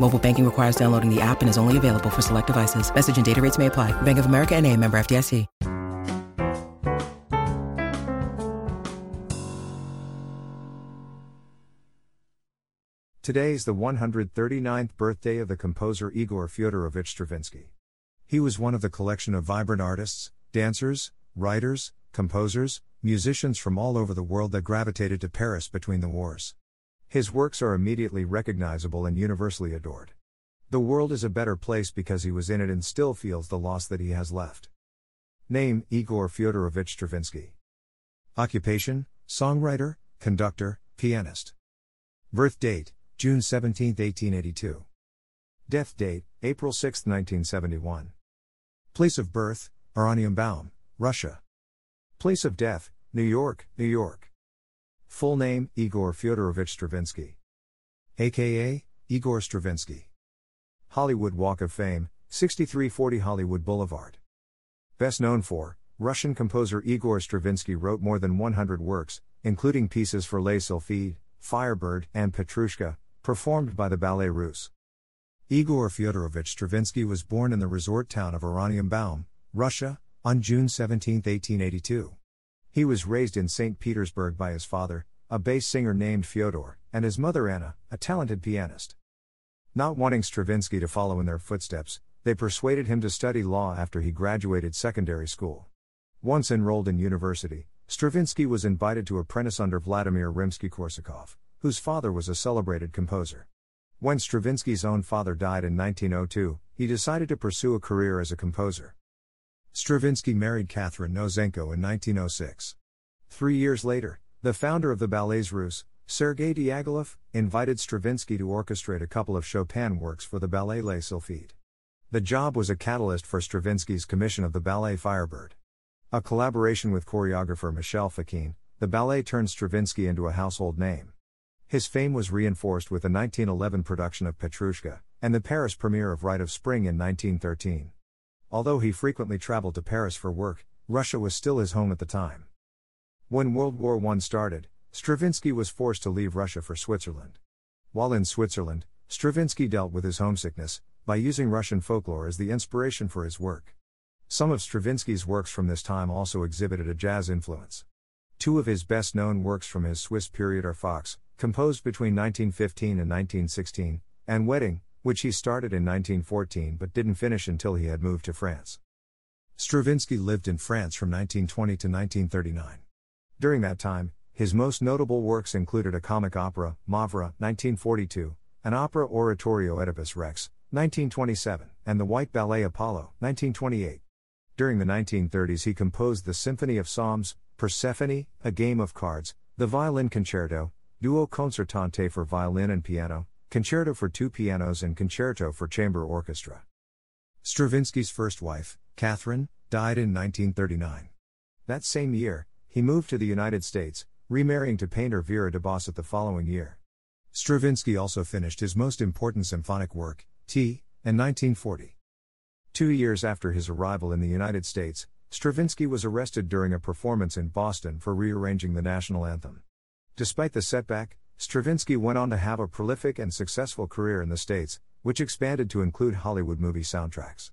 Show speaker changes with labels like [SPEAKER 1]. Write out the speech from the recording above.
[SPEAKER 1] Mobile banking requires downloading the app and is only available for select devices. Message and data rates may apply. Bank of America and a member FDIC.
[SPEAKER 2] Today is the 139th birthday of the composer Igor Fyodorovich Stravinsky. He was one of the collection of vibrant artists, dancers, writers, composers, musicians from all over the world that gravitated to Paris between the wars. His works are immediately recognizable and universally adored. The world is a better place because he was in it and still feels the loss that he has left. Name Igor Fyodorovich Stravinsky. Occupation Songwriter, Conductor, Pianist. Birth date June 17, 1882. Death date April 6, 1971. Place of birth Oranienbaum, Russia. Place of death New York, New York. Full name Igor Fyodorovich Stravinsky. AKA Igor Stravinsky. Hollywood Walk of Fame, 6340 Hollywood Boulevard. Best known for, Russian composer Igor Stravinsky wrote more than 100 works, including pieces for Les Sylphides, Firebird, and Petrushka, performed by the Ballet Russe. Igor Fyodorovich Stravinsky was born in the resort town of Oranienbaum, Russia, on June 17, 1882. He was raised in St. Petersburg by his father, a bass singer named Fyodor, and his mother Anna, a talented pianist. Not wanting Stravinsky to follow in their footsteps, they persuaded him to study law after he graduated secondary school. Once enrolled in university, Stravinsky was invited to apprentice under Vladimir Rimsky Korsakov, whose father was a celebrated composer. When Stravinsky's own father died in 1902, he decided to pursue a career as a composer. Stravinsky married Catherine Nossenko in 1906. Three years later, the founder of the Ballets Russes, Sergei Diaghilev, invited Stravinsky to orchestrate a couple of Chopin works for the Ballet Les Sylphides. The job was a catalyst for Stravinsky's commission of the ballet Firebird. A collaboration with choreographer Michel Fokine, the ballet turned Stravinsky into a household name. His fame was reinforced with the 1911 production of Petrushka, and the Paris premiere of Rite of Spring in 1913. Although he frequently traveled to Paris for work, Russia was still his home at the time. When World War I started, Stravinsky was forced to leave Russia for Switzerland. While in Switzerland, Stravinsky dealt with his homesickness by using Russian folklore as the inspiration for his work. Some of Stravinsky's works from this time also exhibited a jazz influence. Two of his best known works from his Swiss period are Fox, composed between 1915 and 1916, and Wedding, which he started in 1914 but didn't finish until he had moved to France. Stravinsky lived in France from 1920 to 1939. During that time, his most notable works included a comic opera, Mavra, 1942, an opera oratorio Oedipus Rex, 1927, and the White Ballet Apollo, 1928. During the 1930s, he composed the Symphony of Psalms, Persephone, A Game of Cards, the Violin Concerto, Duo Concertante for violin and piano, Concerto for two pianos, and Concerto for chamber orchestra. Stravinsky's first wife, Catherine, died in 1939. That same year, he moved to the United States, remarrying to painter Vera de the following year. Stravinsky also finished his most important symphonic work, T, in 1940. Two years after his arrival in the United States, Stravinsky was arrested during a performance in Boston for rearranging the national anthem. Despite the setback, Stravinsky went on to have a prolific and successful career in the States, which expanded to include Hollywood movie soundtracks.